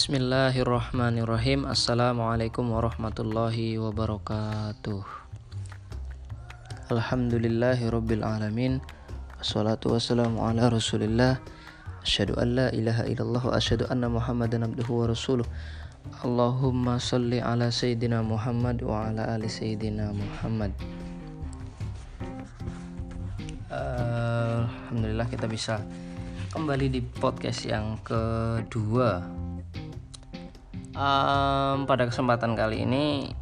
Bismillahirrahmanirrahim. Assalamualaikum warahmatullahi wabarakatuh. Alhamdulillahi rabbil alamin. Assalatu wassalamu ala rasulillah. Asyhadu an la ilaha illallah wa asyhadu anna muhammadan abduhu wa rasuluh. Allahumma salli ala sayyidina Muhammad wa ala ali sayyidina Muhammad. Uh, Alhamdulillah kita bisa kembali di podcast yang kedua um, pada kesempatan kali ini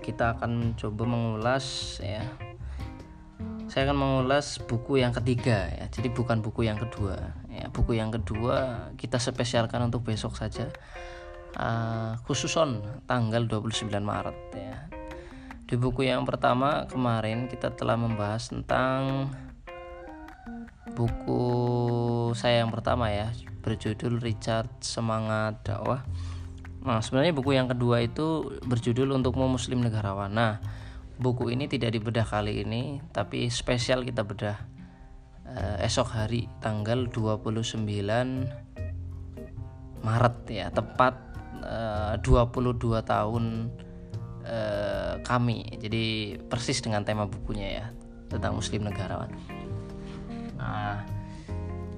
kita akan coba mengulas ya. Saya akan mengulas buku yang ketiga ya. Jadi bukan buku yang kedua ya. Buku yang kedua kita spesialkan untuk besok saja. Uh, khusus on tanggal 29 Maret ya. Di buku yang pertama kemarin kita telah membahas tentang buku saya yang pertama ya. Berjudul Richard Semangat Dakwah Nah, sebenarnya buku yang kedua itu berjudul Untukmu Muslim Negarawan. Nah, buku ini tidak dibedah kali ini, tapi spesial kita bedah uh, esok hari tanggal 29 Maret ya, tepat eh, uh, 22 tahun uh, kami. Jadi persis dengan tema bukunya ya, tentang Muslim Negarawan. Nah,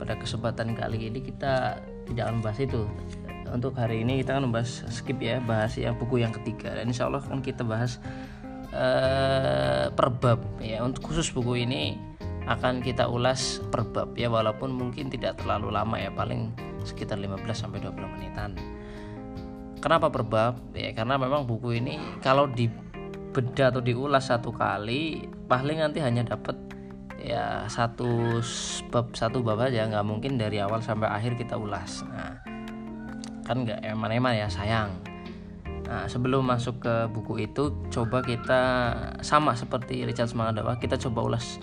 pada kesempatan kali ini kita tidak membahas itu untuk hari ini kita akan membahas skip ya bahas ya buku yang ketiga dan insya Allah akan kita bahas uh, per bab ya untuk khusus buku ini akan kita ulas per bab ya walaupun mungkin tidak terlalu lama ya paling sekitar 15 sampai 20 menitan. Kenapa per bab? Ya karena memang buku ini kalau dibedah atau diulas satu kali paling nanti hanya dapat ya satu bab satu bab aja nggak mungkin dari awal sampai akhir kita ulas. Nah, kan nggak eman-eman ya sayang Nah, sebelum masuk ke buku itu, coba kita sama seperti Richard Semangat Dakwah, kita coba ulas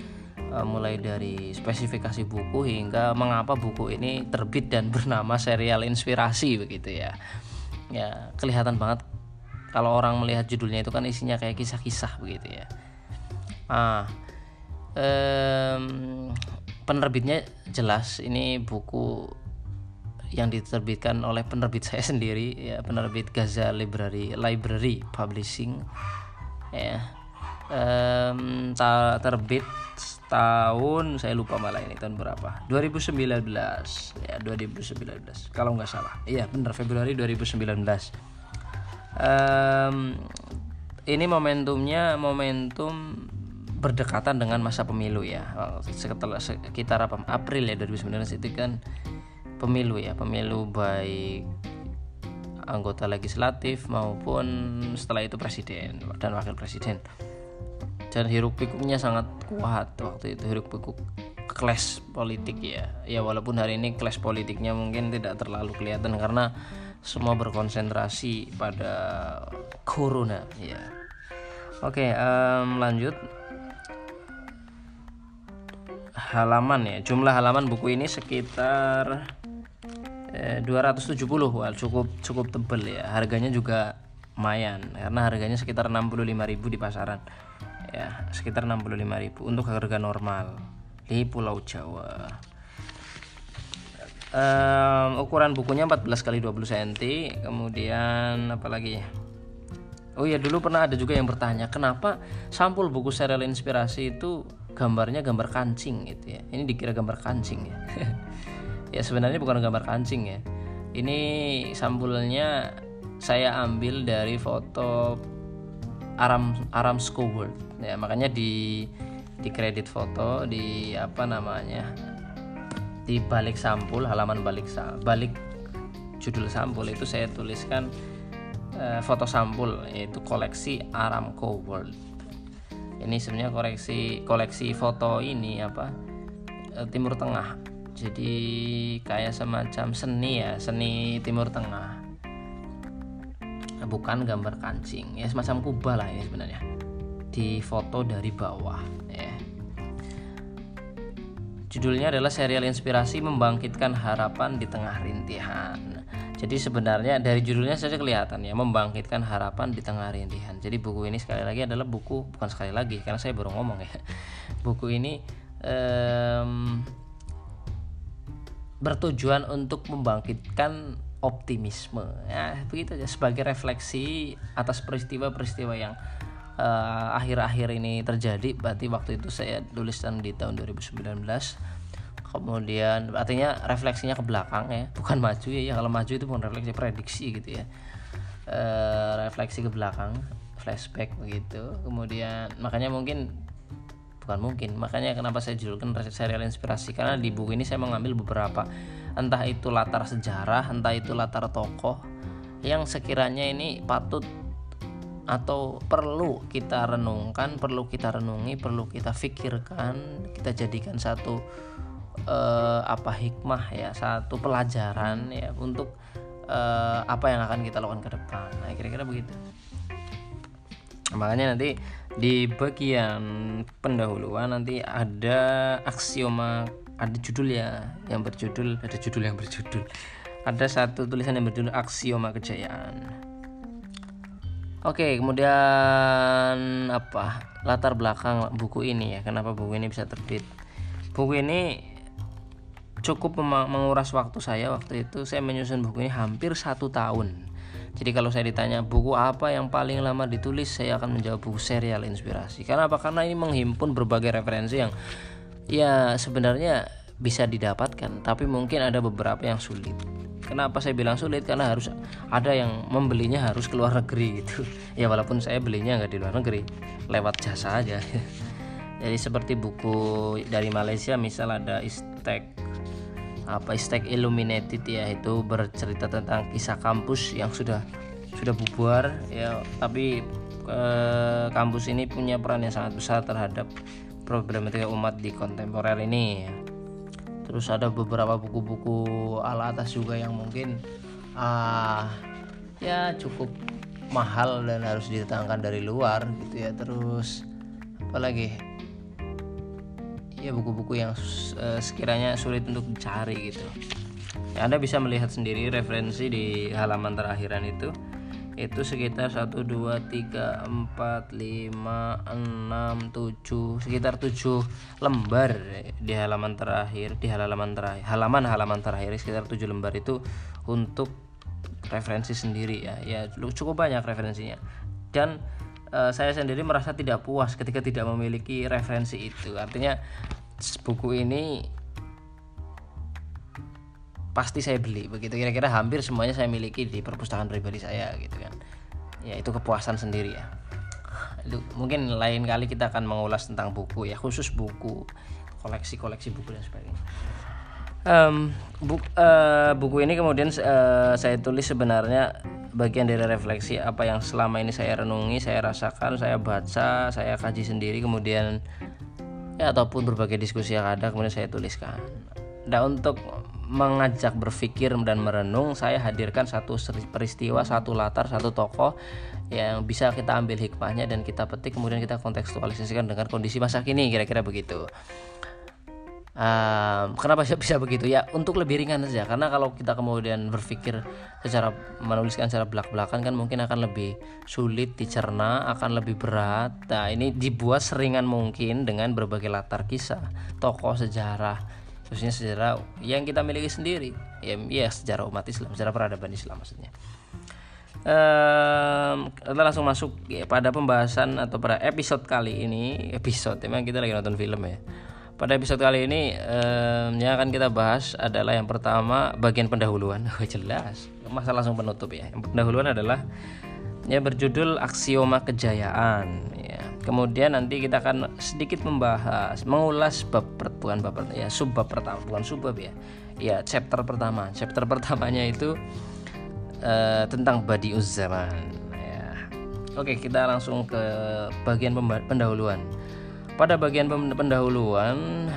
uh, mulai dari spesifikasi buku hingga mengapa buku ini terbit dan bernama serial inspirasi begitu ya. Ya, kelihatan banget kalau orang melihat judulnya itu kan isinya kayak kisah-kisah begitu ya. Ah, um, penerbitnya jelas ini buku yang diterbitkan oleh penerbit saya sendiri ya penerbit Gaza Library Library Publishing ya. Um, terbit tahun saya lupa malah ini tahun berapa. 2019 ya 2019 kalau nggak salah. Iya benar Februari 2019 um, ini momentumnya momentum berdekatan dengan masa pemilu ya. Sekitar sekitar apa April ya 2019 itu kan pemilu ya pemilu baik anggota legislatif maupun setelah itu presiden dan wakil presiden. Dan hiruk pikuknya sangat kuat waktu itu hiruk pikuk kelas politik ya. Ya walaupun hari ini kelas politiknya mungkin tidak terlalu kelihatan karena semua berkonsentrasi pada corona ya. Oke um, lanjut. Halaman ya jumlah halaman buku ini sekitar 270 eh, wah cukup cukup tebel ya. Harganya juga lumayan karena harganya sekitar 65.000 di pasaran. Ya sekitar 65.000 untuk harga normal di Pulau Jawa. Um, ukuran bukunya 14 kali 20 cm kemudian apalagi ya? Oh ya dulu pernah ada juga yang bertanya kenapa sampul buku serial inspirasi itu gambarnya gambar kancing? Gitu ya. Ini dikira gambar kancing ya ya sebenarnya bukan gambar kancing ya. Ini sampulnya saya ambil dari foto Aram Aram World ya makanya di di kredit foto di apa namanya di balik sampul halaman balik balik judul sampul itu saya tuliskan uh, foto sampul yaitu koleksi Aramco World ini sebenarnya koleksi koleksi foto ini apa uh, Timur Tengah jadi kayak semacam seni ya seni timur tengah. Bukan gambar kancing. Ya semacam kubah lah ini sebenarnya. Di foto dari bawah ya. Judulnya adalah serial inspirasi membangkitkan harapan di tengah rintihan. Jadi sebenarnya dari judulnya saja kelihatan ya membangkitkan harapan di tengah rintihan. Jadi buku ini sekali lagi adalah buku bukan sekali lagi karena saya baru ngomong ya. Buku ini um, bertujuan untuk membangkitkan optimisme. Ya begitu aja sebagai refleksi atas peristiwa-peristiwa yang eh, akhir-akhir uh, ini terjadi. Berarti waktu itu saya tuliskan di tahun 2019 kemudian artinya refleksinya ke belakang ya bukan maju ya, ya kalau maju itu bukan refleksi prediksi gitu ya. Uh, refleksi ke belakang flashback begitu. Kemudian makanya mungkin bukan mungkin. Makanya kenapa saya judulkan serial inspirasi? Karena di buku ini saya mengambil beberapa. Entah itu latar sejarah entah itu latar tokoh yang sekiranya ini patut atau perlu kita renungkan perlu kita renungi perlu kita pikirkan kita jadikan satu uh, apa hikmah ya satu pelajaran ya untuk uh, apa yang akan kita lakukan ke depan. Nah kira-kira begitu. Makanya nanti di bagian pendahuluan nanti ada aksioma ada judul ya yang berjudul ada judul yang berjudul ada satu tulisan yang berjudul aksioma kejayaan Oke, kemudian apa latar belakang buku ini ya? Kenapa buku ini bisa terbit? Buku ini cukup menguras waktu saya waktu itu. Saya menyusun buku ini hampir satu tahun jadi kalau saya ditanya buku apa yang paling lama ditulis, saya akan menjawab buku serial inspirasi. Karena apa? Karena ini menghimpun berbagai referensi yang ya sebenarnya bisa didapatkan, tapi mungkin ada beberapa yang sulit. Kenapa saya bilang sulit? Karena harus ada yang membelinya harus ke luar negeri gitu. Ya walaupun saya belinya nggak di luar negeri, lewat jasa aja. Jadi seperti buku dari Malaysia misal ada Istek apa Stack Illuminated ya itu bercerita tentang kisah kampus yang sudah sudah bubar ya. Tapi eh, kampus ini punya peran yang sangat besar terhadap problematika umat di kontemporer ini ya. terus ada beberapa buku-buku ala atas juga yang mungkin ah ya cukup mahal dan harus didatangkan dari luar gitu ya. Terus apalagi ya buku-buku yang uh, sekiranya sulit untuk dicari gitu. Ya, Anda bisa melihat sendiri referensi di halaman terakhiran itu. Itu sekitar 1 2 3 4 5 6 7 sekitar 7 lembar di halaman terakhir di halaman terakhir halaman-halaman terakhir sekitar 7 lembar itu untuk referensi sendiri ya. Ya cukup banyak referensinya. Dan uh, saya sendiri merasa tidak puas ketika tidak memiliki referensi itu. Artinya buku ini pasti saya beli begitu. Kira-kira hampir semuanya saya miliki di perpustakaan pribadi saya gitu kan. Ya itu kepuasan sendiri ya. Mungkin lain kali kita akan mengulas tentang buku ya. Khusus buku koleksi-koleksi buku dan sebagainya. Um, buku, uh, buku ini kemudian uh, saya tulis sebenarnya bagian dari refleksi apa yang selama ini saya renungi, saya rasakan, saya baca, saya kaji sendiri, kemudian ya ataupun berbagai diskusi yang ada kemudian saya tuliskan. Dan untuk mengajak berpikir dan merenung, saya hadirkan satu peristiwa, satu latar, satu tokoh yang bisa kita ambil hikmahnya dan kita petik kemudian kita kontekstualisasikan dengan kondisi masa kini kira-kira begitu um, kenapa bisa begitu? Ya untuk lebih ringan saja. Karena kalau kita kemudian berpikir secara menuliskan secara belak-belakan kan mungkin akan lebih sulit dicerna akan lebih berat. Nah ini dibuat seringan mungkin dengan berbagai latar kisah tokoh sejarah khususnya sejarah yang kita miliki sendiri. Ya, ya sejarah umat Islam sejarah peradaban Islam maksudnya. Um, kita langsung masuk ya, pada pembahasan atau pada episode kali ini. Episode emang kita lagi nonton film ya pada episode kali ini um, yang akan kita bahas adalah yang pertama bagian pendahuluan. Oh, jelas. Masa langsung penutup ya. Yang pendahuluan adalah ya berjudul aksioma kejayaan ya. Kemudian nanti kita akan sedikit membahas, mengulas bab bukan bab ya sub bab pertama, bukan sub bab ya. Ya, chapter pertama. Chapter pertamanya itu uh, tentang Badiuz Zaman ya. Oke, kita langsung ke bagian pendahuluan. Pada bagian pendahuluan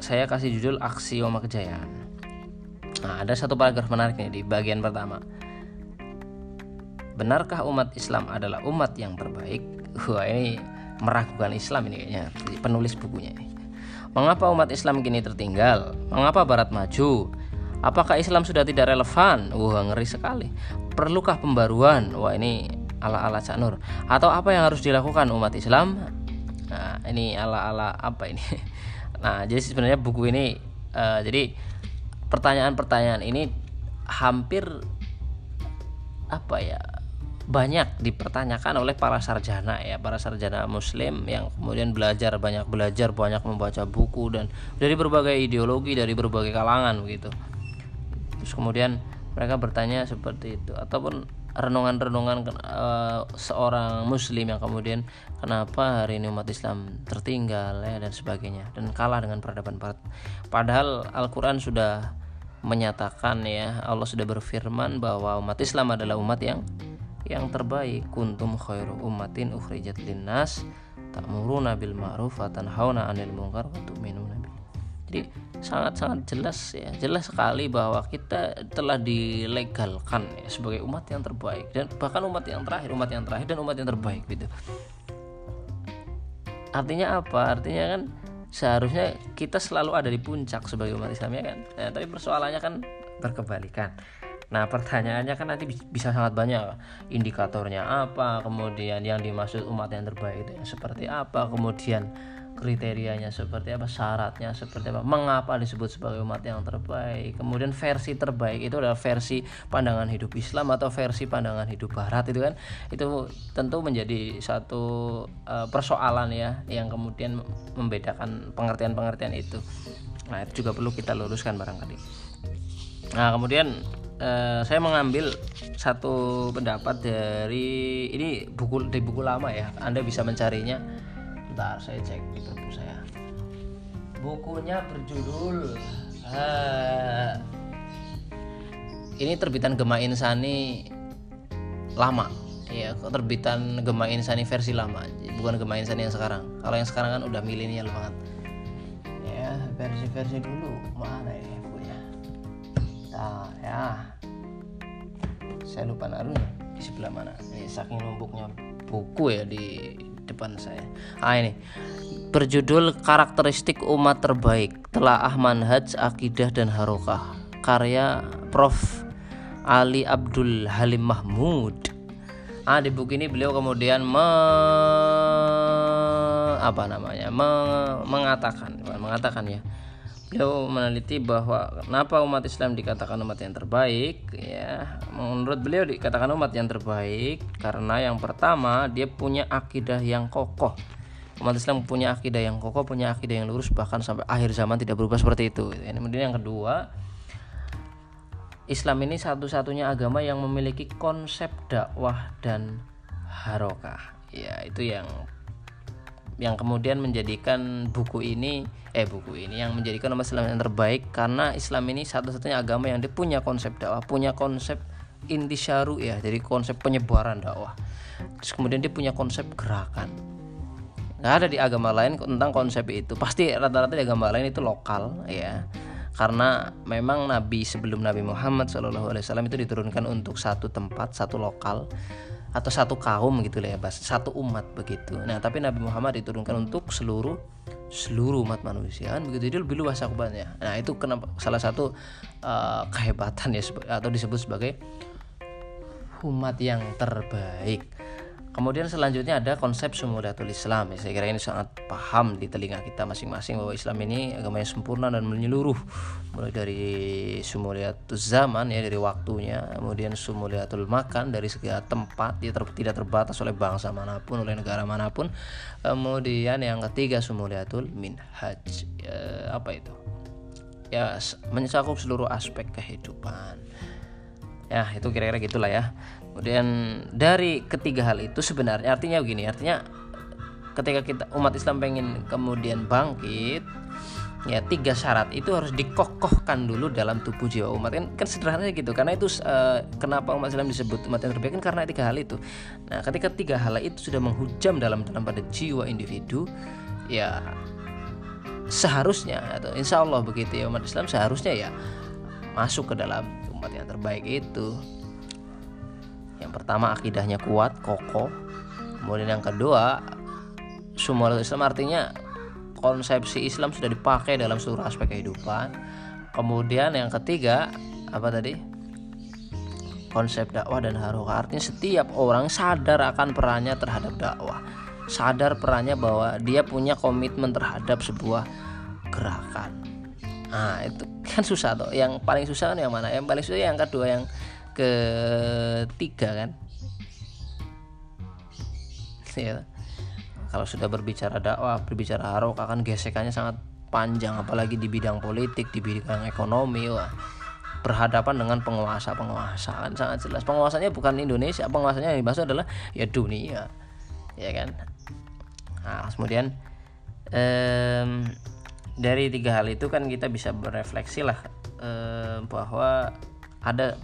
saya kasih judul aksioma kejayaan. Nah, ada satu paragraf menarik nih di bagian pertama. Benarkah umat Islam adalah umat yang terbaik? Wah, ini meragukan Islam ini kayaknya penulis bukunya. Mengapa umat Islam kini tertinggal? Mengapa barat maju? Apakah Islam sudah tidak relevan? Wah, ngeri sekali. Perlukah pembaruan? Wah, ini ala-ala Cak Nur. Atau apa yang harus dilakukan umat Islam Nah, ini ala-ala apa ini? Nah, jadi sebenarnya buku ini uh, jadi pertanyaan-pertanyaan ini hampir apa ya banyak dipertanyakan oleh para sarjana ya para sarjana muslim yang kemudian belajar banyak belajar banyak membaca buku dan dari berbagai ideologi dari berbagai kalangan begitu terus kemudian mereka bertanya seperti itu ataupun renungan-renungan uh, seorang muslim yang kemudian kenapa hari ini umat Islam tertinggal ya dan sebagainya dan kalah dengan peradaban barat. Padahal Al-Qur'an sudah menyatakan ya Allah sudah berfirman bahwa umat Islam adalah umat yang yang terbaik. Kuntum khairu ummatin ukhrijat linnas ta'muruna bil ma'ruf wa tanhauna 'anil munkar wa tu'minuna bil jadi sangat-sangat jelas ya. Jelas sekali bahwa kita telah dilegalkan ya sebagai umat yang terbaik dan bahkan umat yang terakhir umat yang terakhir dan umat yang terbaik gitu. Artinya apa? Artinya kan seharusnya kita selalu ada di puncak sebagai umat Islam ya kan? Nah, tapi persoalannya kan berkebalikan. Nah pertanyaannya kan nanti bisa sangat banyak. Indikatornya apa, kemudian yang dimaksud umat yang terbaik itu seperti apa, kemudian kriterianya seperti apa, syaratnya seperti apa, mengapa disebut sebagai umat yang terbaik, kemudian versi terbaik itu adalah versi pandangan hidup Islam atau versi pandangan hidup Barat itu kan, itu tentu menjadi satu uh, persoalan ya yang kemudian membedakan pengertian-pengertian itu. Nah itu juga perlu kita luruskan barangkali. Nah kemudian uh, saya mengambil satu pendapat dari ini buku di buku lama ya. Anda bisa mencarinya. Bentar, saya cek di buku saya. Bukunya berjudul uh, ini terbitan Gema Insani lama. Ya terbitan Gema Insani versi lama? Bukan Gema Insani yang sekarang. Kalau yang sekarang kan udah milenial banget. Ya versi-versi dulu. Mana ya nah ya. Saya lupa naruhnya di sebelah mana. Ini saking numpuknya buku ya di depan saya. Ah ini. Berjudul karakteristik umat terbaik telah manhaj akidah dan harokah. Karya Prof. Ali Abdul Halim Mahmud. Ah di buku ini beliau kemudian me apa namanya? Me, mengatakan mengatakan ya beliau meneliti bahwa kenapa umat Islam dikatakan umat yang terbaik ya. Menurut beliau dikatakan umat yang terbaik karena yang pertama dia punya akidah yang kokoh. Umat Islam punya akidah yang kokoh punya akidah yang lurus bahkan sampai akhir zaman tidak berubah seperti itu. Ini kemudian yang kedua Islam ini satu-satunya agama yang memiliki konsep dakwah dan harokah. Ya itu yang yang kemudian menjadikan buku ini eh buku ini yang menjadikan umat Islam yang terbaik karena Islam ini satu-satunya agama yang dia punya konsep dakwah, punya konsep intisyaru ya, jadi konsep penyebaran dakwah. Terus kemudian dia punya konsep gerakan. Nggak ada di agama lain tentang konsep itu. Pasti rata-rata di agama lain itu lokal ya. Karena memang Nabi sebelum Nabi Muhammad SAW itu diturunkan untuk satu tempat, satu lokal atau satu kaum gitu lah ya bas. Satu umat begitu. Nah tapi Nabi Muhammad diturunkan untuk seluruh seluruh umat manusia kan? Begitu. Jadi lebih luas cakupannya nah itu kenapa? Salah satu uh, kehebatan ya atau disebut sebagai umat yang terbaik Kemudian selanjutnya ada konsep sumudatul Islam. Ya, saya kira ini sangat paham di telinga kita masing-masing bahwa Islam ini agama yang sempurna dan menyeluruh. Mulai dari sumudatul zaman ya dari waktunya, kemudian sumudatul makan dari segala tempat dia ter tidak terbatas oleh bangsa mana pun, oleh negara mana pun. Kemudian yang ketiga sumudatul minhaj. Ya, apa itu? Ya mencakup seluruh aspek kehidupan. Ya, itu kira-kira gitulah ya. Kemudian dari ketiga hal itu sebenarnya artinya begini, artinya ketika kita umat Islam pengen kemudian bangkit, ya tiga syarat itu harus dikokohkan dulu dalam tubuh jiwa umat. Kan kan sederhananya gitu karena itu uh, kenapa umat Islam disebut umat yang terbaik? Kan karena tiga hal itu. Nah ketika tiga hal itu sudah menghujam dalam dalam pada jiwa individu ya seharusnya atau insya Allah begitu ya umat Islam seharusnya ya masuk ke dalam umat yang terbaik itu yang pertama akidahnya kuat kokoh. Kemudian yang kedua semua Islam artinya konsepsi Islam sudah dipakai dalam seluruh aspek kehidupan. Kemudian yang ketiga apa tadi? Konsep dakwah dan haroka artinya setiap orang sadar akan perannya terhadap dakwah. Sadar perannya bahwa dia punya komitmen terhadap sebuah gerakan. Nah itu kan susah toh. Yang paling susah kan yang mana? Yang paling susah yang kedua yang ketiga kan? Ya kalau sudah berbicara dakwah berbicara harok akan gesekannya sangat panjang apalagi di bidang politik di bidang ekonomi wah. Berhadapan dengan penguasa-penguasa kan sangat jelas. Penguasanya bukan Indonesia penguasanya yang dimaksud adalah ya dunia. Ya kan? Nah kemudian um, dari tiga hal itu kan kita bisa berefleksi lah um, bahwa ada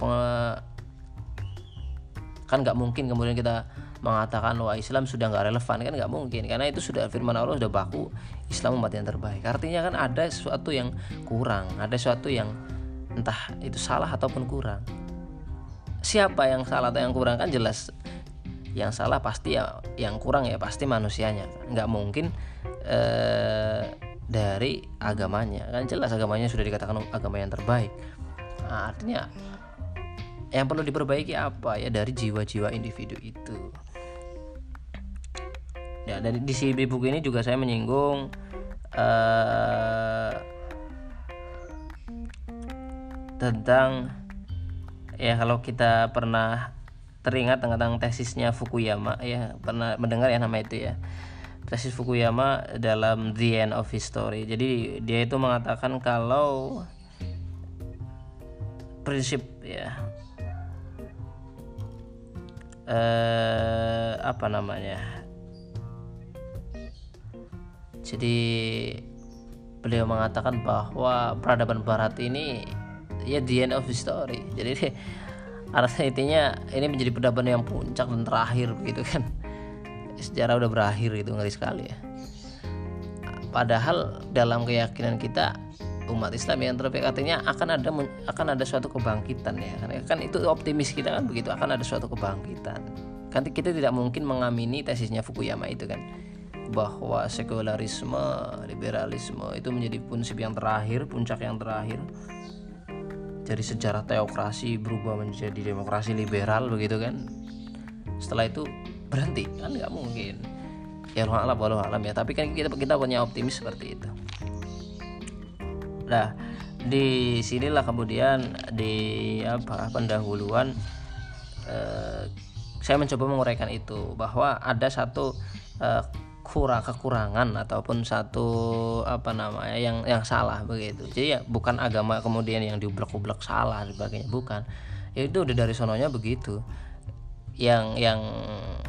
kan nggak mungkin kemudian kita mengatakan wah Islam sudah nggak relevan kan nggak mungkin. Karena itu sudah firman Allah sudah baku Islam umat yang terbaik. Artinya kan ada sesuatu yang kurang ada sesuatu yang entah itu salah ataupun kurang. Siapa yang salah atau yang kurang kan jelas. Yang salah pasti ya yang kurang ya pasti manusianya. Nggak mungkin eh, dari agamanya. Kan jelas agamanya sudah dikatakan agama yang terbaik. Nah, artinya yang perlu diperbaiki apa ya dari jiwa-jiwa individu itu? Ya dari di sini buku ini juga saya menyinggung eh, tentang ya kalau kita pernah teringat tentang tesisnya Fukuyama ya pernah mendengar ya nama itu ya. Tesis Fukuyama dalam The End of History jadi dia itu mengatakan kalau prinsip ya eh, apa namanya? Jadi beliau mengatakan bahwa peradaban barat ini ya the end of the story. Jadi artinya intinya ini menjadi peradaban yang puncak dan terakhir begitu kan? Sejarah udah berakhir gitu ngeri sekali ya. Padahal dalam keyakinan kita umat Islam yang terbaik. Artinya akan ada akan ada suatu kebangkitan ya. Kan itu optimis kita kan begitu akan ada suatu kebangkitan. Kan kita tidak mungkin mengamini tesisnya Fukuyama itu kan. Bahwa sekularisme liberalisme itu menjadi prinsip yang terakhir puncak yang terakhir. Dari sejarah teokrasi berubah menjadi demokrasi liberal begitu kan. Setelah itu berhenti kan nggak mungkin. Ya Allah alam ya. Tapi kan kita kita punya optimis seperti itu nah di sinilah kemudian di apa pendahuluan eh, saya mencoba menguraikan itu bahwa ada satu eh, kurang kekurangan ataupun satu apa namanya yang yang salah begitu. Jadi ya bukan agama kemudian yang diublek-ublek salah sebagainya bukan. Ya itu udah dari sononya begitu. Yang yang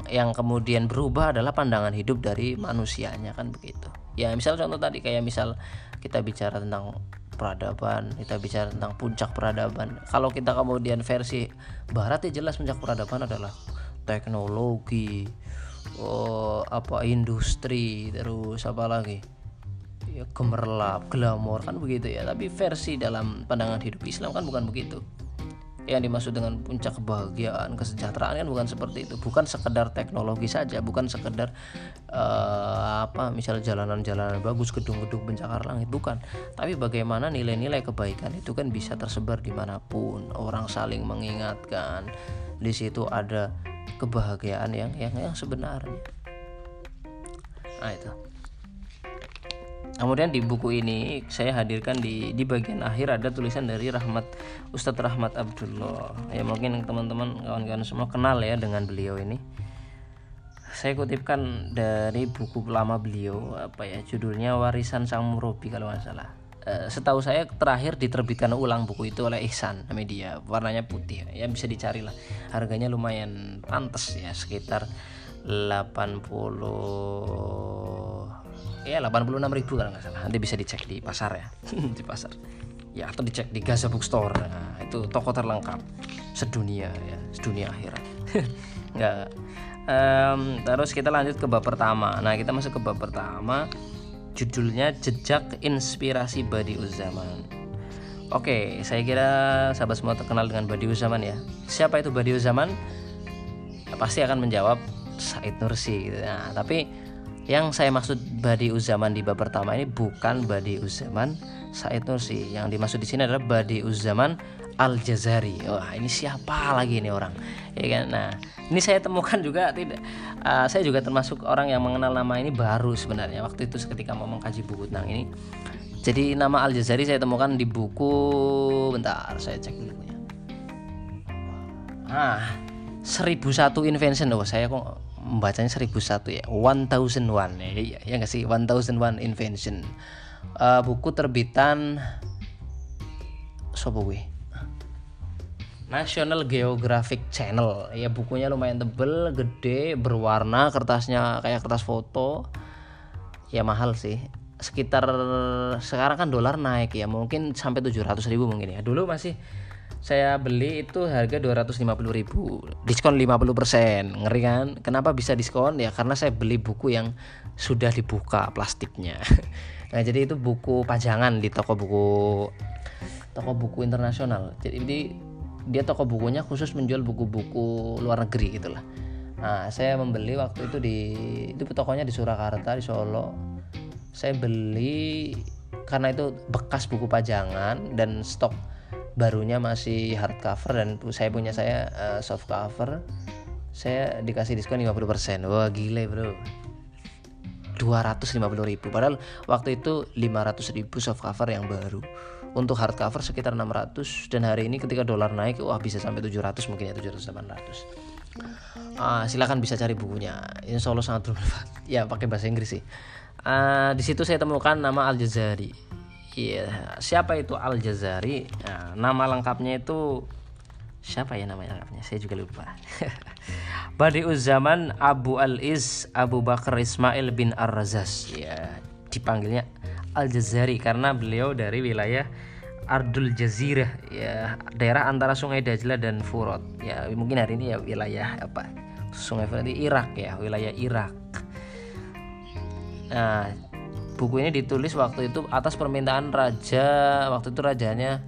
yang kemudian berubah adalah pandangan hidup dari manusianya kan begitu. Ya misal contoh tadi kayak misal kita bicara tentang peradaban kita bicara tentang puncak peradaban. Kalau kita kemudian versi barat ya jelas puncak peradaban adalah teknologi oh, apa industri terus apa lagi? Ya gemerlap glamor kan begitu ya. Tapi versi dalam pandangan hidup Islam kan bukan begitu yang dimaksud dengan puncak kebahagiaan kesejahteraan kan bukan seperti itu. Bukan sekedar teknologi saja bukan sekedar uh, apa misal jalanan-jalanan bagus gedung-gedung pencakar langit bukan. Tapi bagaimana nilai-nilai kebaikan itu kan bisa tersebar di mana pun. Orang saling mengingatkan. Di situ ada kebahagiaan yang yang yang sebenarnya. Nah itu kemudian di buku ini saya hadirkan di di bagian akhir ada tulisan dari Rahmat Ustadz Rahmat Abdullah. Ya mungkin teman-teman kawan-kawan semua kenal ya dengan beliau ini. Saya kutipkan dari buku lama beliau apa ya judulnya Warisan Sang Murabi kalau nggak salah. Eh, setahu saya terakhir diterbitkan ulang buku itu oleh Ihsan Media warnanya putih. Ya bisa dicari lah harganya lumayan pantas ya sekitar 80 ya 86 ribu kalau nggak salah nanti bisa dicek di pasar ya di pasar ya atau dicek di Gaza Bookstore nah, itu toko terlengkap sedunia ya sedunia akhirat nggak um, terus kita lanjut ke bab pertama nah kita masuk ke bab pertama judulnya Jejak Inspirasi Badi Uzaman. Oke, saya kira sahabat semua terkenal dengan Badi Uzaman ya. Siapa itu Badi Uzaman? Pasti akan menjawab Said Nursi. Nah, tapi yang saya maksud Badi Uzaman di bab pertama ini bukan Badi Uzaman Said Nursi. Yang dimaksud di sini adalah Badi Uzaman Al Jazari. Wah, ini siapa lagi ini orang? Ya kan? Nah, ini saya temukan juga tidak uh, saya juga termasuk orang yang mengenal nama ini baru sebenarnya waktu itu ketika mau mengkaji buku tentang ini jadi nama Al Jazari saya temukan di buku bentar saya cek bukunya ah 1001 invention loh saya kok membacanya 1001 ya. 1001 ya ya, ya nggak sih? 1001 invention. Uh, buku terbitan sopo gue National Geographic Channel. Ya bukunya lumayan tebel gede berwarna kertasnya kayak kertas foto. Ya mahal sih. Sekitar sekarang kan dolar naik ya. Mungkin sampai 700 ribu mungkin ya. Dulu masih saya beli itu harga 250 ribu. Diskon 50% ngeri kan? Kenapa bisa diskon? Ya karena saya beli buku yang sudah dibuka plastiknya. Nah jadi itu buku pajangan di toko buku toko buku internasional. Jadi dia toko bukunya khusus menjual buku-buku luar negeri gitulah. Nah saya membeli waktu itu di itu tokonya di Surakarta di Solo. Saya beli karena itu bekas buku pajangan dan stok barunya masih hardcover dan saya punya saya uh, soft cover. Saya dikasih diskon 50% wah gile bro. 250 ribu. Padahal waktu itu 500 ribu soft cover yang baru. Untuk hardcover sekitar 600 dan hari ini ketika dolar naik wah bisa sampai 700 mungkin ya 700 800 uh, silakan bisa cari bukunya. Insya Allah sangat bermanfaat. Ya pakai bahasa Inggris sih. Uh, di situ saya temukan nama Al Jazari iya. Siapa itu Al Jazari nah, nama lengkapnya itu siapa ya nama lengkapnya? Saya juga lupa. Badi Zaman Abu Al Is Abu Bakar Ismail bin Ar Razas ya dipanggilnya Al Jazari karena beliau dari wilayah Ardul Jazirah. Ya daerah antara Sungai Dajlah dan Furat. Ya mungkin hari ini ya wilayah apa? Sungai Furat di Irak ya wilayah Irak. Nah, buku ini ditulis waktu itu atas permintaan raja waktu itu rajanya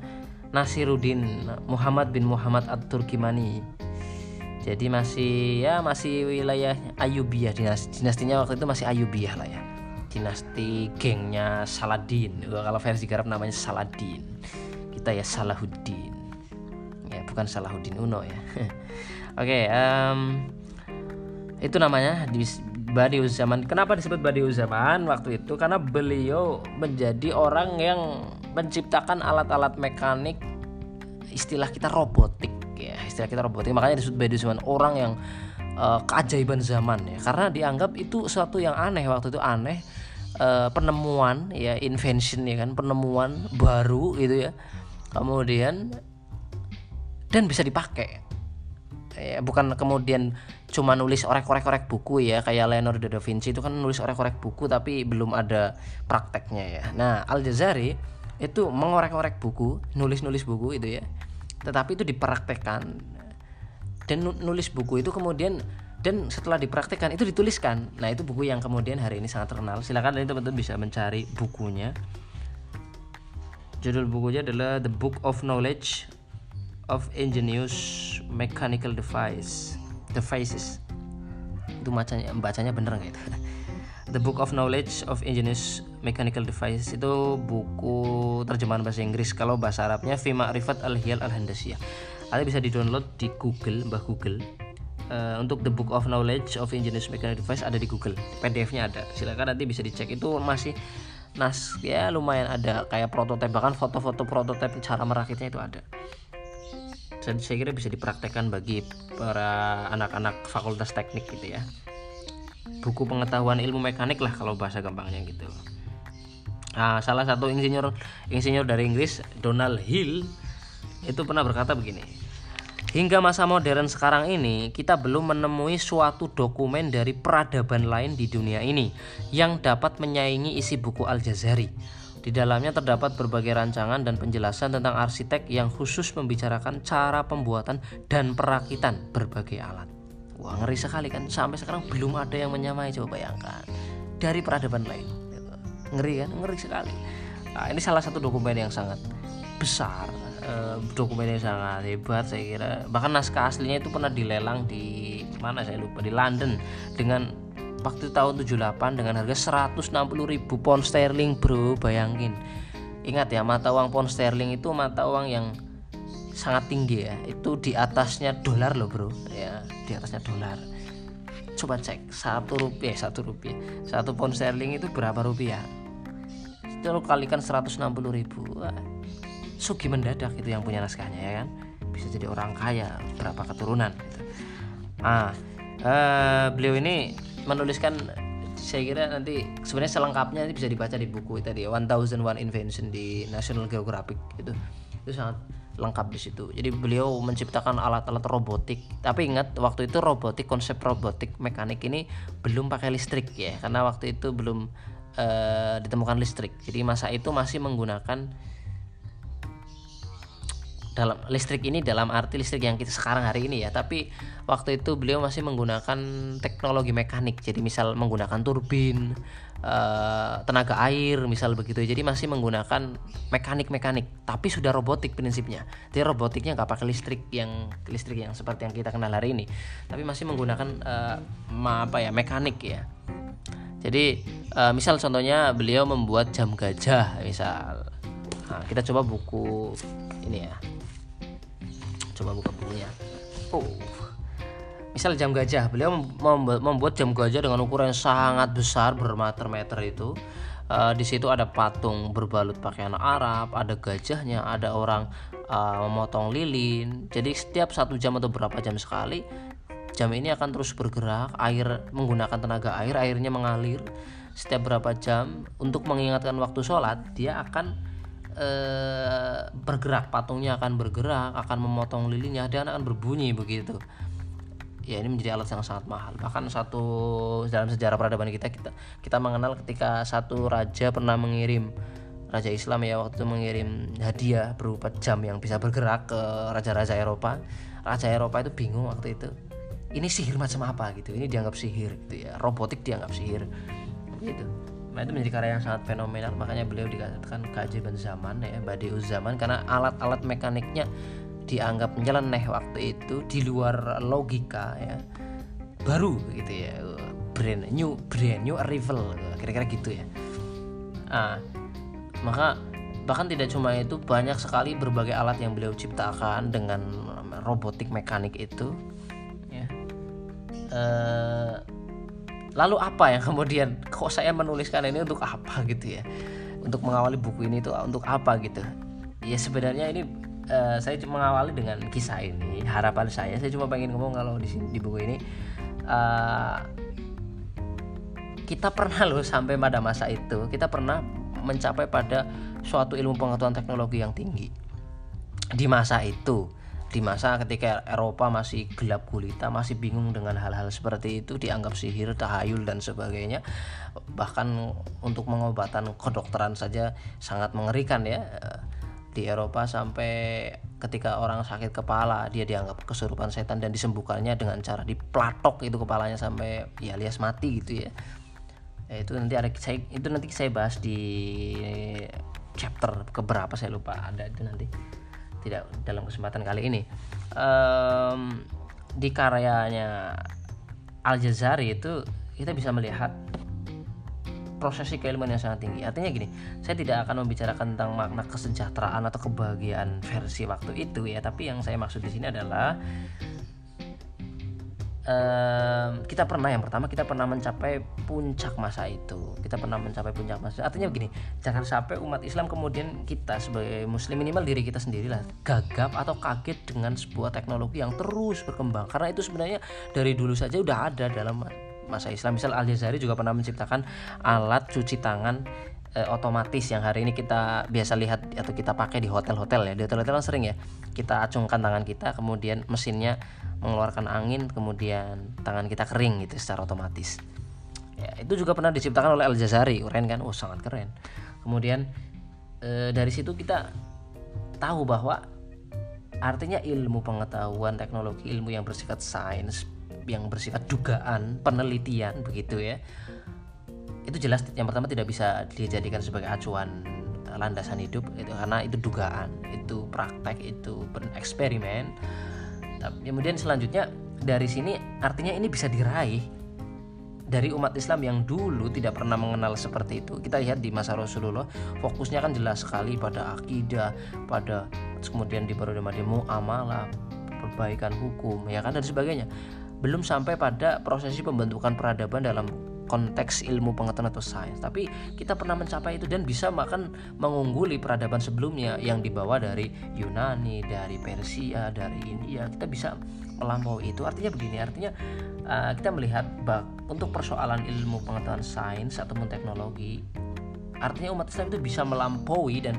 Nasiruddin Muhammad bin Muhammad At-Turkimani. Jadi masih ya masih wilayah Ayubiyah dinasti dinastinya waktu itu masih Ayubiyah lah ya. Dinasti gengnya Saladin. Kalau versi Arab namanya Saladin. Kita ya Salahuddin. Ya, bukan Salahuddin Uno ya. Oke, okay, um, itu namanya Badius Zaman. Kenapa disebut Badius Zaman waktu itu? Karena beliau menjadi orang yang menciptakan alat-alat mekanik istilah kita robotik ya, istilah kita robotik. Makanya disebut Badius Zaman, orang yang uh, keajaiban zaman ya. Karena dianggap itu suatu yang aneh waktu itu aneh uh, penemuan ya invention ya kan, penemuan baru gitu ya. Kemudian dan bisa dipakai ya bukan kemudian cuma nulis orek-orek-orek buku ya kayak Leonardo da Vinci itu kan nulis orek-orek buku tapi belum ada prakteknya ya. Nah Al Jazari itu mengorek-orek buku nulis-nulis buku itu ya. Tetapi itu dipraktekkan. Dan nulis buku itu kemudian dan setelah dipraktekkan itu dituliskan. Nah itu buku yang kemudian hari ini sangat terkenal. Silakan teman-teman bisa mencari bukunya. Judul bukunya adalah The Book of Knowledge of Ingenious Mechanical Device Devices itu bacanya bacanya bener nggak itu The Book of Knowledge of Ingenious Mechanical Devices itu buku terjemahan bahasa Inggris. Kalau bahasa Arabnya Fima Rifat Al Hiyal Al Handasiyah ada bisa di download di Google Mbah Google. Uh, untuk The Book of Knowledge of Ingenious Mechanical Device ada di Google. PDF-nya ada. Silakan nanti bisa dicek. Itu masih nas ya lumayan ada. Kayak prototipe bahkan foto-foto prototipe cara merakitnya itu ada dan saya kira bisa dipraktekkan bagi para anak-anak fakultas teknik gitu ya buku pengetahuan ilmu mekanik lah kalau bahasa gampangnya gitu nah, salah satu insinyur insinyur dari Inggris Donald Hill itu pernah berkata begini Hingga masa modern sekarang ini, kita belum menemui suatu dokumen dari peradaban lain di dunia ini yang dapat menyaingi isi buku Al-Jazari. Di dalamnya terdapat berbagai rancangan dan penjelasan tentang arsitek yang khusus membicarakan cara pembuatan dan perakitan berbagai alat. Wah ngeri sekali kan, sampai sekarang belum ada yang menyamai coba bayangkan dari peradaban lain. Ngeri kan, ngeri sekali. Nah, ini salah satu dokumen yang sangat besar, eh, dokumen yang sangat hebat saya kira. Bahkan naskah aslinya itu pernah dilelang di mana saya lupa di London dengan waktu tahun 78 dengan harga 160 ribu pound sterling bro. Bayangin. Ingat ya mata uang pound sterling itu mata uang yang sangat tinggi ya. Itu di atasnya dolar loh bro. Ya di atasnya dolar. Coba cek satu rupiah satu rupiah. Satu pound sterling itu berapa rupiah? Lalu kalikan 160 ribu Wah, sugi mendadak itu yang punya naskahnya ya kan? Bisa jadi orang kaya berapa keturunan gitu. ah uh, beliau ini menuliskan saya kira nanti sebenarnya selengkapnya ini bisa dibaca di buku tadi ya, One One Invention di National Geographic itu itu sangat lengkap di situ. Jadi beliau menciptakan alat-alat robotik. Tapi ingat waktu itu robotik konsep robotik mekanik ini belum pakai listrik ya, karena waktu itu belum uh, ditemukan listrik. Jadi masa itu masih menggunakan dalam listrik ini dalam arti listrik yang kita sekarang hari ini ya. Tapi waktu itu beliau masih menggunakan teknologi mekanik. Jadi misal menggunakan turbin uh, tenaga air misal begitu. Jadi masih menggunakan mekanik mekanik tapi sudah robotik prinsipnya. Jadi robotiknya nggak pakai listrik yang listrik yang seperti yang kita kenal hari ini. Tapi masih menggunakan uh, apa ya mekanik ya. Jadi uh, misal contohnya beliau membuat jam gajah misal. Nah, kita coba buku ini ya coba buka bukunya oh. Misal jam gajah beliau membuat jam gajah dengan ukuran yang sangat besar bermeter-meter itu. Uh, di situ ada patung berbalut pakaian Arab ada gajahnya ada orang uh, memotong lilin. Jadi setiap satu jam atau berapa jam sekali jam ini akan terus bergerak air menggunakan tenaga air airnya mengalir. Setiap berapa jam untuk mengingatkan waktu sholat dia akan Eh, bergerak patungnya akan bergerak akan memotong lilinnya dan akan berbunyi begitu. Ya ini menjadi alat yang sangat mahal. Bahkan satu dalam sejarah peradaban kita kita kita mengenal ketika satu raja pernah mengirim raja Islam ya waktu itu mengirim hadiah berupa jam yang bisa bergerak ke raja-raja Eropa. Raja Eropa itu bingung waktu itu ini sihir macam apa? Gitu. Ini dianggap sihir gitu ya. Robotik dianggap sihir. Gitu Nah itu menjadi karya yang sangat fenomenal. Makanya beliau dikatakan keajaiban zaman ya Badius zaman. Karena alat-alat mekaniknya dianggap nyeleneh waktu itu di luar logika ya. Baru gitu ya brand new brand new arrival kira-kira gitu ya. Ah maka bahkan tidak cuma itu banyak sekali berbagai alat yang beliau ciptakan dengan robotik mekanik itu ya. Uh, lalu apa yang kemudian kok saya menuliskan ini untuk apa gitu ya? Untuk mengawali buku ini itu untuk apa gitu? Ya sebenarnya ini uh, saya cuma mengawali dengan kisah ini harapan saya. Saya cuma pengen ngomong kalau di di buku ini uh, kita pernah loh sampai pada masa itu kita pernah mencapai pada suatu ilmu pengetahuan teknologi yang tinggi. Di masa itu di masa ketika Eropa masih gelap gulita masih bingung dengan hal-hal seperti itu dianggap sihir tahayul dan sebagainya. Bahkan untuk pengobatan kedokteran saja sangat mengerikan ya. Di Eropa sampai ketika orang sakit kepala dia dianggap kesurupan setan dan disembuhkannya dengan cara diplatok itu kepalanya sampai ya alias mati gitu ya. ya itu nanti ada saya itu nanti saya bahas di chapter keberapa saya lupa ada itu nanti tidak dalam kesempatan kali ini um, di karyanya Al Jazari itu kita bisa melihat prosesi keilmuan yang sangat tinggi. Artinya gini, saya tidak akan membicarakan tentang makna kesejahteraan atau kebahagiaan versi waktu itu ya, tapi yang saya maksud di sini adalah kita pernah yang pertama kita pernah mencapai puncak masa itu. Kita pernah mencapai puncak masa artinya begini jangan sampai umat Islam kemudian kita sebagai muslim minimal diri kita sendirilah gagap atau kaget dengan sebuah teknologi yang terus berkembang. Karena itu sebenarnya dari dulu saja udah ada dalam masa Islam. Misal Al Jazari juga pernah menciptakan alat cuci tangan eh, otomatis yang hari ini kita biasa lihat atau kita pakai di hotel-hotel ya. Di hotel-hotel kan sering ya kita acungkan tangan kita kemudian mesinnya mengeluarkan angin kemudian tangan kita kering gitu secara otomatis. Ya, itu juga pernah diciptakan oleh Al Jazari keren kan? Oh sangat keren. Kemudian e, dari situ kita tahu bahwa artinya ilmu pengetahuan teknologi ilmu yang bersifat sains yang bersifat dugaan penelitian begitu ya itu jelas yang pertama tidak bisa dijadikan sebagai acuan landasan hidup itu karena itu dugaan itu praktek itu eksperimen kemudian selanjutnya dari sini artinya ini bisa diraih dari umat Islam yang dulu tidak pernah mengenal seperti itu. Kita lihat di masa Rasulullah, fokusnya kan jelas sekali pada akidah, pada kemudian di periode muamalah, perbaikan hukum, ya kan dan sebagainya. Belum sampai pada prosesi pembentukan peradaban dalam konteks ilmu pengetahuan atau sains. Tapi kita pernah mencapai itu dan bisa bahkan mengungguli peradaban sebelumnya yang dibawa dari Yunani dari Persia dari India. Kita bisa melampaui itu. Artinya begini artinya uh, kita melihat bak untuk persoalan ilmu pengetahuan sains ataupun teknologi artinya umat Islam itu bisa melampaui dan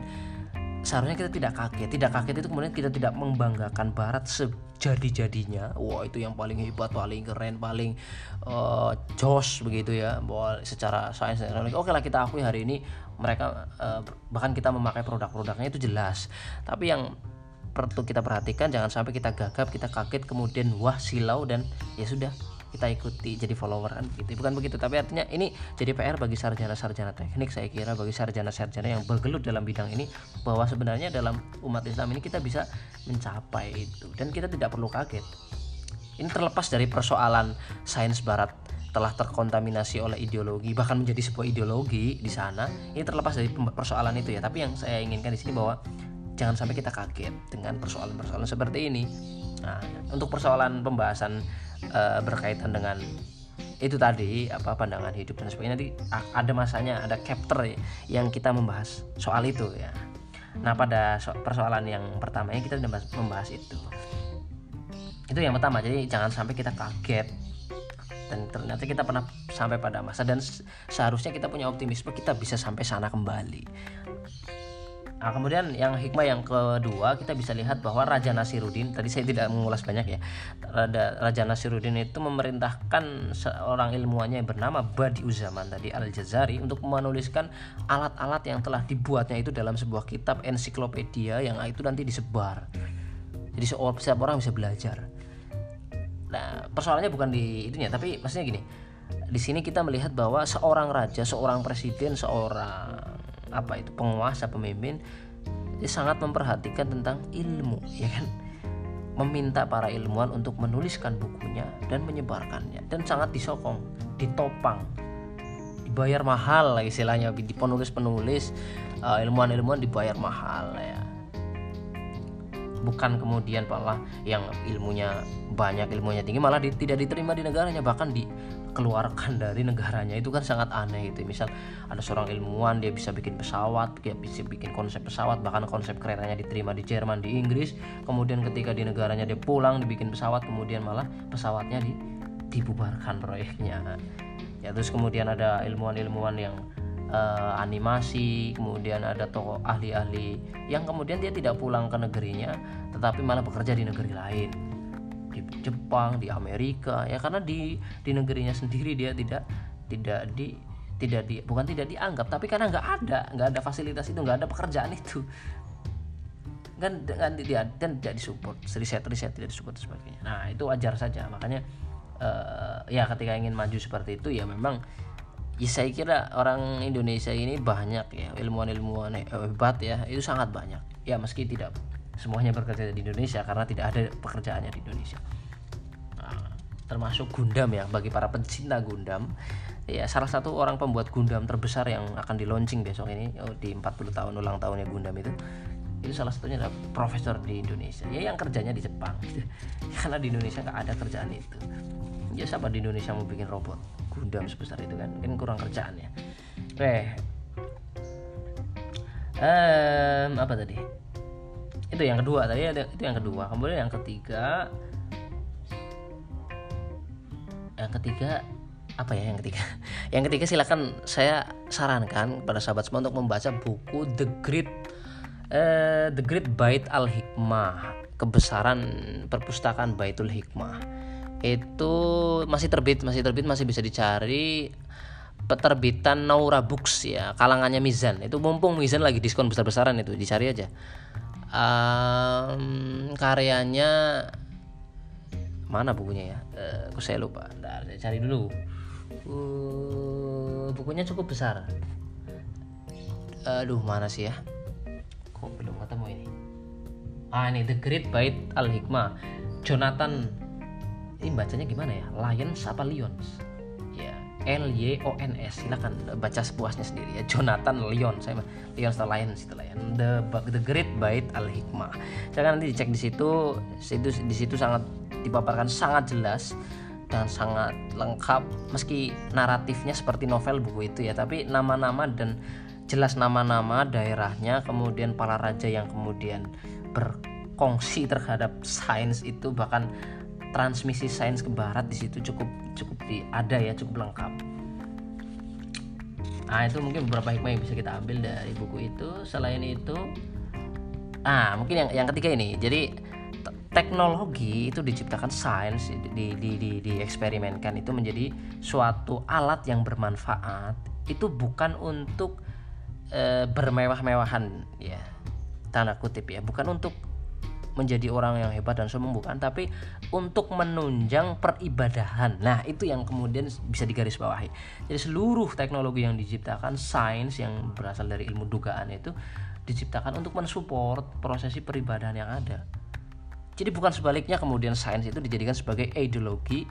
seharusnya kita tidak kaget. Tidak kaget itu kemudian kita tidak membanggakan Barat sejadi-jadinya. Wah itu yang paling hebat paling keren paling uh, jos begitu ya bahwa secara sains dan teknologi. Oke lah kita akui hari ini mereka uh, bahkan kita memakai produk-produknya itu jelas. Tapi yang perlu kita perhatikan jangan sampai kita gagap kita kaget kemudian wah silau dan ya sudah kita ikuti jadi follower kan gitu. Bukan begitu tapi artinya ini jadi PR bagi sarjana-sarjana teknik. Saya kira bagi sarjana-sarjana yang bergelut dalam bidang ini bahwa sebenarnya dalam umat Islam ini kita bisa mencapai itu. Dan kita tidak perlu kaget. Ini terlepas dari persoalan sains barat telah terkontaminasi oleh ideologi bahkan menjadi sebuah ideologi di sana. Ini terlepas dari persoalan itu ya. Tapi yang saya inginkan di sini bahwa jangan sampai kita kaget dengan persoalan-persoalan seperti ini. Nah untuk persoalan pembahasan uh, berkaitan dengan itu tadi apa pandangan hidup dan sebagainya. Nanti ada masanya ada chapter yang kita membahas soal itu ya. Nah pada so persoalan yang pertama kita sudah membahas itu. Itu yang pertama jadi jangan sampai kita kaget. Dan ternyata kita pernah sampai pada masa dan seharusnya kita punya optimisme kita bisa sampai sana kembali Nah, kemudian yang hikmah yang kedua kita bisa lihat bahwa Raja Nasiruddin tadi saya tidak mengulas banyak ya. Raja Nasiruddin itu memerintahkan seorang ilmuwannya yang bernama Badi Uzaman tadi Al-Jazari untuk menuliskan alat-alat yang telah dibuatnya itu dalam sebuah kitab ensiklopedia yang itu nanti disebar. Jadi setiap orang bisa belajar. Nah, persoalannya bukan di itunya, tapi maksudnya gini. Di sini kita melihat bahwa seorang raja, seorang presiden, seorang apa itu penguasa pemimpin dia sangat memperhatikan tentang ilmu ya kan? Meminta para ilmuwan untuk menuliskan bukunya dan menyebarkannya dan sangat disokong ditopang dibayar mahal lah istilahnya di penulis-penulis uh, ilmuwan-ilmuwan dibayar mahal ya. Bukan kemudian malah yang ilmunya banyak ilmunya tinggi malah di, tidak diterima di negaranya bahkan di keluarkan dari negaranya itu kan sangat aneh itu misal ada seorang ilmuwan dia bisa bikin pesawat dia bisa bikin konsep pesawat bahkan konsep keretanya diterima di Jerman di Inggris. Kemudian ketika di negaranya dia pulang dibikin pesawat kemudian malah pesawatnya di, dibubarkan proyeknya. Ya terus kemudian ada ilmuwan-ilmuwan yang uh, animasi, kemudian ada tokoh ahli-ahli yang kemudian dia tidak pulang ke negerinya, tetapi malah bekerja di negeri lain di Jepang di Amerika ya karena di di negerinya sendiri dia tidak tidak di tidak di bukan tidak dianggap tapi karena nggak ada nggak ada fasilitas itu nggak ada pekerjaan itu. Kan dengan dia dan tidak disupport riset riset tidak disupport sebagainya. Nah itu wajar saja. Makanya uh, ya ketika ingin maju seperti itu ya memang ya saya kira orang Indonesia ini banyak ya ilmuwan-ilmuwan hebat ya itu sangat banyak. Ya meski tidak semuanya bekerja di Indonesia karena tidak ada pekerjaannya di Indonesia. Nah, termasuk Gundam ya bagi para pencinta Gundam. Ya salah satu orang pembuat Gundam terbesar yang akan di launching besok ini oh, di 40 tahun ulang tahunnya Gundam itu itu salah satunya adalah profesor di Indonesia. Ya yang kerjanya di Jepang. Karena di Indonesia nggak ada kerjaan itu. Ya siapa di Indonesia mau bikin robot Gundam sebesar itu kan kan kurang kerjaan ya eh um, apa tadi itu yang kedua tadi ada itu yang kedua. Kemudian yang ketiga. Yang ketiga apa ya yang ketiga? Yang ketiga silakan saya sarankan pada sahabat semua untuk membaca buku The Great uh, The Great Bait Al Hikmah kebesaran perpustakaan Baitul Hikmah. Itu masih terbit masih terbit masih bisa dicari. Peterbitan Naura Books ya kalangannya Mizan. Itu mumpung Mizan lagi diskon besar-besaran itu dicari aja um, karyanya mana bukunya ya? Uh, aku saya lupa. Ntar, saya cari dulu. Uh, bukunya cukup besar. Aduh mana sih ya? Kok belum ketemu ini? Ah ini The Great Bait Al Hikmah Jonathan ini bacanya gimana ya? Lions apa Lions L Y O N S. Silakan baca sepuasnya sendiri ya. Jonathan Leon saya Leon atau Lion itu ya. The The Great Bait Al Hikmah saya nanti dicek di situ. Situ di situ sangat dipaparkan sangat jelas dengan sangat lengkap. Meski naratifnya seperti novel buku itu ya tapi nama-nama dan jelas nama-nama daerahnya kemudian para raja yang kemudian berkongsi terhadap sains itu bahkan transmisi sains ke barat di situ cukup cukup di, ada ya cukup lengkap. Nah itu mungkin beberapa hikmah yang bisa kita ambil dari buku itu. Selain itu ah mungkin yang yang ketiga ini. Jadi teknologi itu diciptakan sains di, di, di, di eksperimenkan itu menjadi suatu alat yang bermanfaat. Itu bukan untuk e, bermewah-mewahan ya. Tanda kutip ya. Bukan untuk menjadi orang yang hebat dan sombong bukan. Tapi untuk menunjang peribadahan. Nah itu yang kemudian bisa digarisbawahi. Jadi seluruh teknologi yang diciptakan sains yang berasal dari ilmu dugaan itu diciptakan untuk mensupport prosesi peribadahan yang ada. Jadi bukan sebaliknya kemudian sains itu dijadikan sebagai ideologi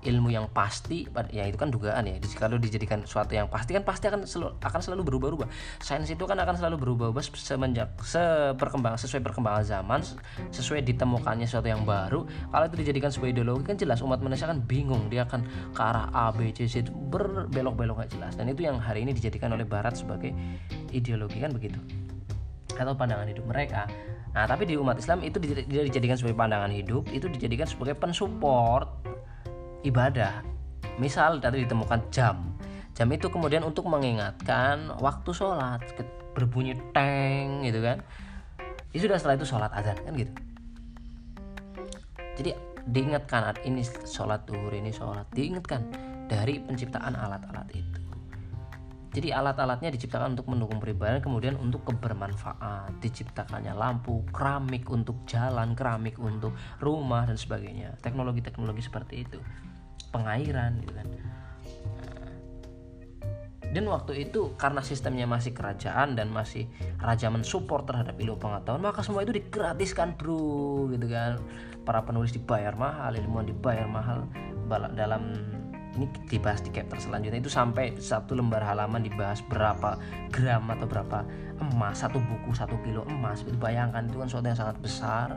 ilmu yang pasti ya itu kan dugaan ya. Kalau dijadikan suatu yang pasti kan pasti akan selalu akan selalu berubah-ubah. Sains itu kan akan selalu berubah-ubah semenjak seperkembang sesuai perkembangan zaman sesuai ditemukannya sesuatu yang baru. Kalau itu dijadikan sebagai ideologi kan jelas umat manusia kan bingung. Dia akan ke arah A B C C berbelok-belok gak jelas. Dan itu yang hari ini dijadikan oleh Barat sebagai ideologi kan begitu. Atau pandangan hidup mereka. Nah, tapi di umat Islam itu dijadikan sebagai pandangan hidup, itu dijadikan sebagai pensupport ibadah. Misal tadi ditemukan jam. Jam itu kemudian untuk mengingatkan waktu sholat berbunyi teng gitu kan. Ya sudah setelah itu sholat azan kan gitu. Jadi diingatkan ini sholat duhur ini sholat diingatkan dari penciptaan alat-alat itu. Jadi alat-alatnya diciptakan untuk mendukung peribadahan kemudian untuk kebermanfaat. Diciptakannya lampu, keramik untuk jalan, keramik untuk rumah dan sebagainya. Teknologi-teknologi seperti itu pengairan gitu kan. Dan waktu itu karena sistemnya masih kerajaan dan masih raja mensupport terhadap ilmu pengetahuan maka semua itu digratiskan bro gitu kan. Para penulis dibayar mahal ilmuwan dibayar mahal dalam ini dibahas di chapter selanjutnya. Itu sampai satu lembar halaman dibahas berapa gram atau berapa emas satu buku satu kilo emas. Itu bayangkan itu kan sesuatu yang sangat besar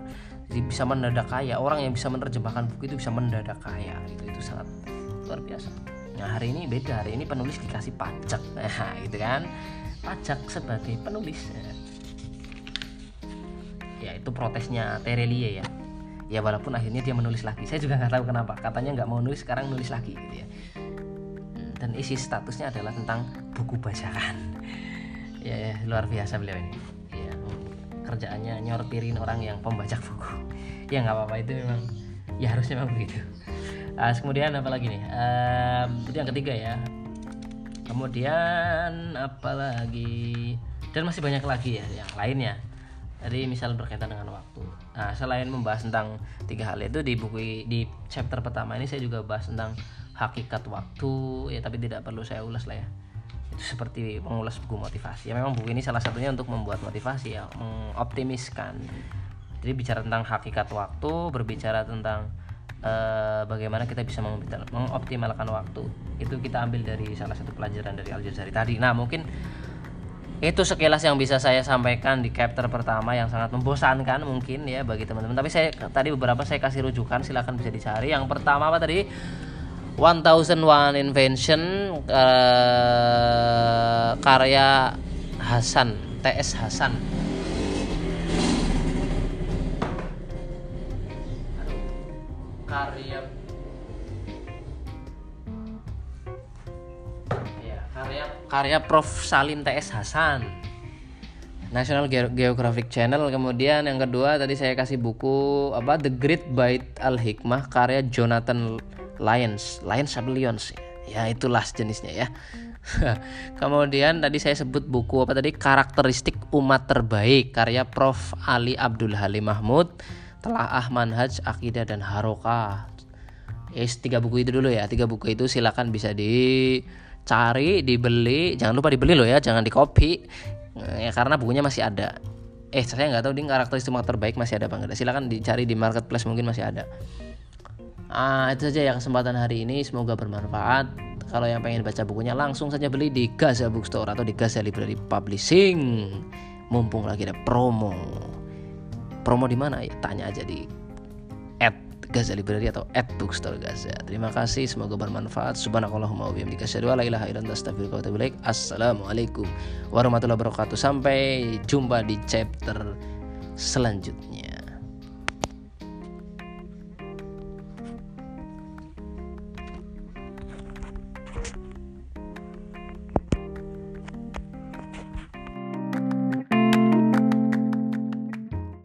bisa mendadak kaya. Orang yang bisa menerjemahkan buku itu bisa mendadak kaya itu itu sangat luar biasa. Nah hari ini beda. Hari ini penulis dikasih pajak. Nah gitu kan? Pajak sebagai penulis. Ya itu protesnya Terelie ya. Ya walaupun akhirnya dia menulis lagi. Saya juga nggak tahu kenapa. Katanya nggak mau nulis sekarang nulis lagi gitu ya. Hmm, dan isi statusnya adalah tentang buku bacaan. Ya, ya luar biasa beliau ini kerjaannya nyortirin orang yang pembajak buku. Ya nggak apa-apa itu memang ya harusnya memang begitu. Uh, kemudian apa lagi nih? Um, itu yang ketiga ya. Kemudian apa lagi? Dan masih banyak lagi ya yang lainnya. Jadi misal berkaitan dengan waktu. Nah selain membahas tentang tiga hal itu di buku di chapter pertama ini saya juga bahas tentang hakikat waktu. Ya tapi tidak perlu saya ulas lah ya seperti mengulas buku motivasi. Ya memang buku ini salah satunya untuk membuat motivasi ya mengoptimiskan. Jadi bicara tentang hakikat waktu berbicara tentang uh, bagaimana kita bisa mengoptimalkan waktu itu kita ambil dari salah satu pelajaran dari Al Jazari tadi. Nah mungkin itu sekilas yang bisa saya sampaikan di chapter pertama yang sangat membosankan mungkin ya bagi teman-teman. Tapi saya tadi beberapa saya kasih rujukan silahkan bisa dicari. Yang pertama apa tadi 1001 Invention uh, karya Hasan TS Hasan. Karya. Ya, karya karya Prof. Salim TS Hasan. National Geographic Channel. Kemudian yang kedua tadi saya kasih buku apa The Great Bite Al Hikmah karya Jonathan Lions, Lions atau Lions ya itulah jenisnya ya. Kemudian tadi saya sebut buku apa tadi karakteristik umat terbaik karya Prof Ali Abdul Halim Mahmud telah Ahman Haj Akidah dan Haroka. Yes, tiga buku itu dulu ya. Tiga buku itu silakan bisa dicari, dibeli. Jangan lupa dibeli loh ya, jangan di copy. Ya karena bukunya masih ada. Eh, saya nggak tahu di karakteristik umat terbaik masih ada enggak. Silakan dicari di marketplace mungkin masih ada. Ah, itu saja ya kesempatan hari ini. Semoga bermanfaat. Kalau yang pengen baca bukunya langsung saja beli di Gaza Bookstore atau di Gaza Library Publishing. Mumpung lagi ada promo. Promo di mana? Ya, tanya aja di at Gaza Library atau at Bookstore Gaza. Terima kasih, semoga bermanfaat. Subhanakallahumma wa bihamdika asyhadu an la. Assalamualaikum warahmatullahi wabarakatuh. Sampai jumpa di chapter selanjutnya.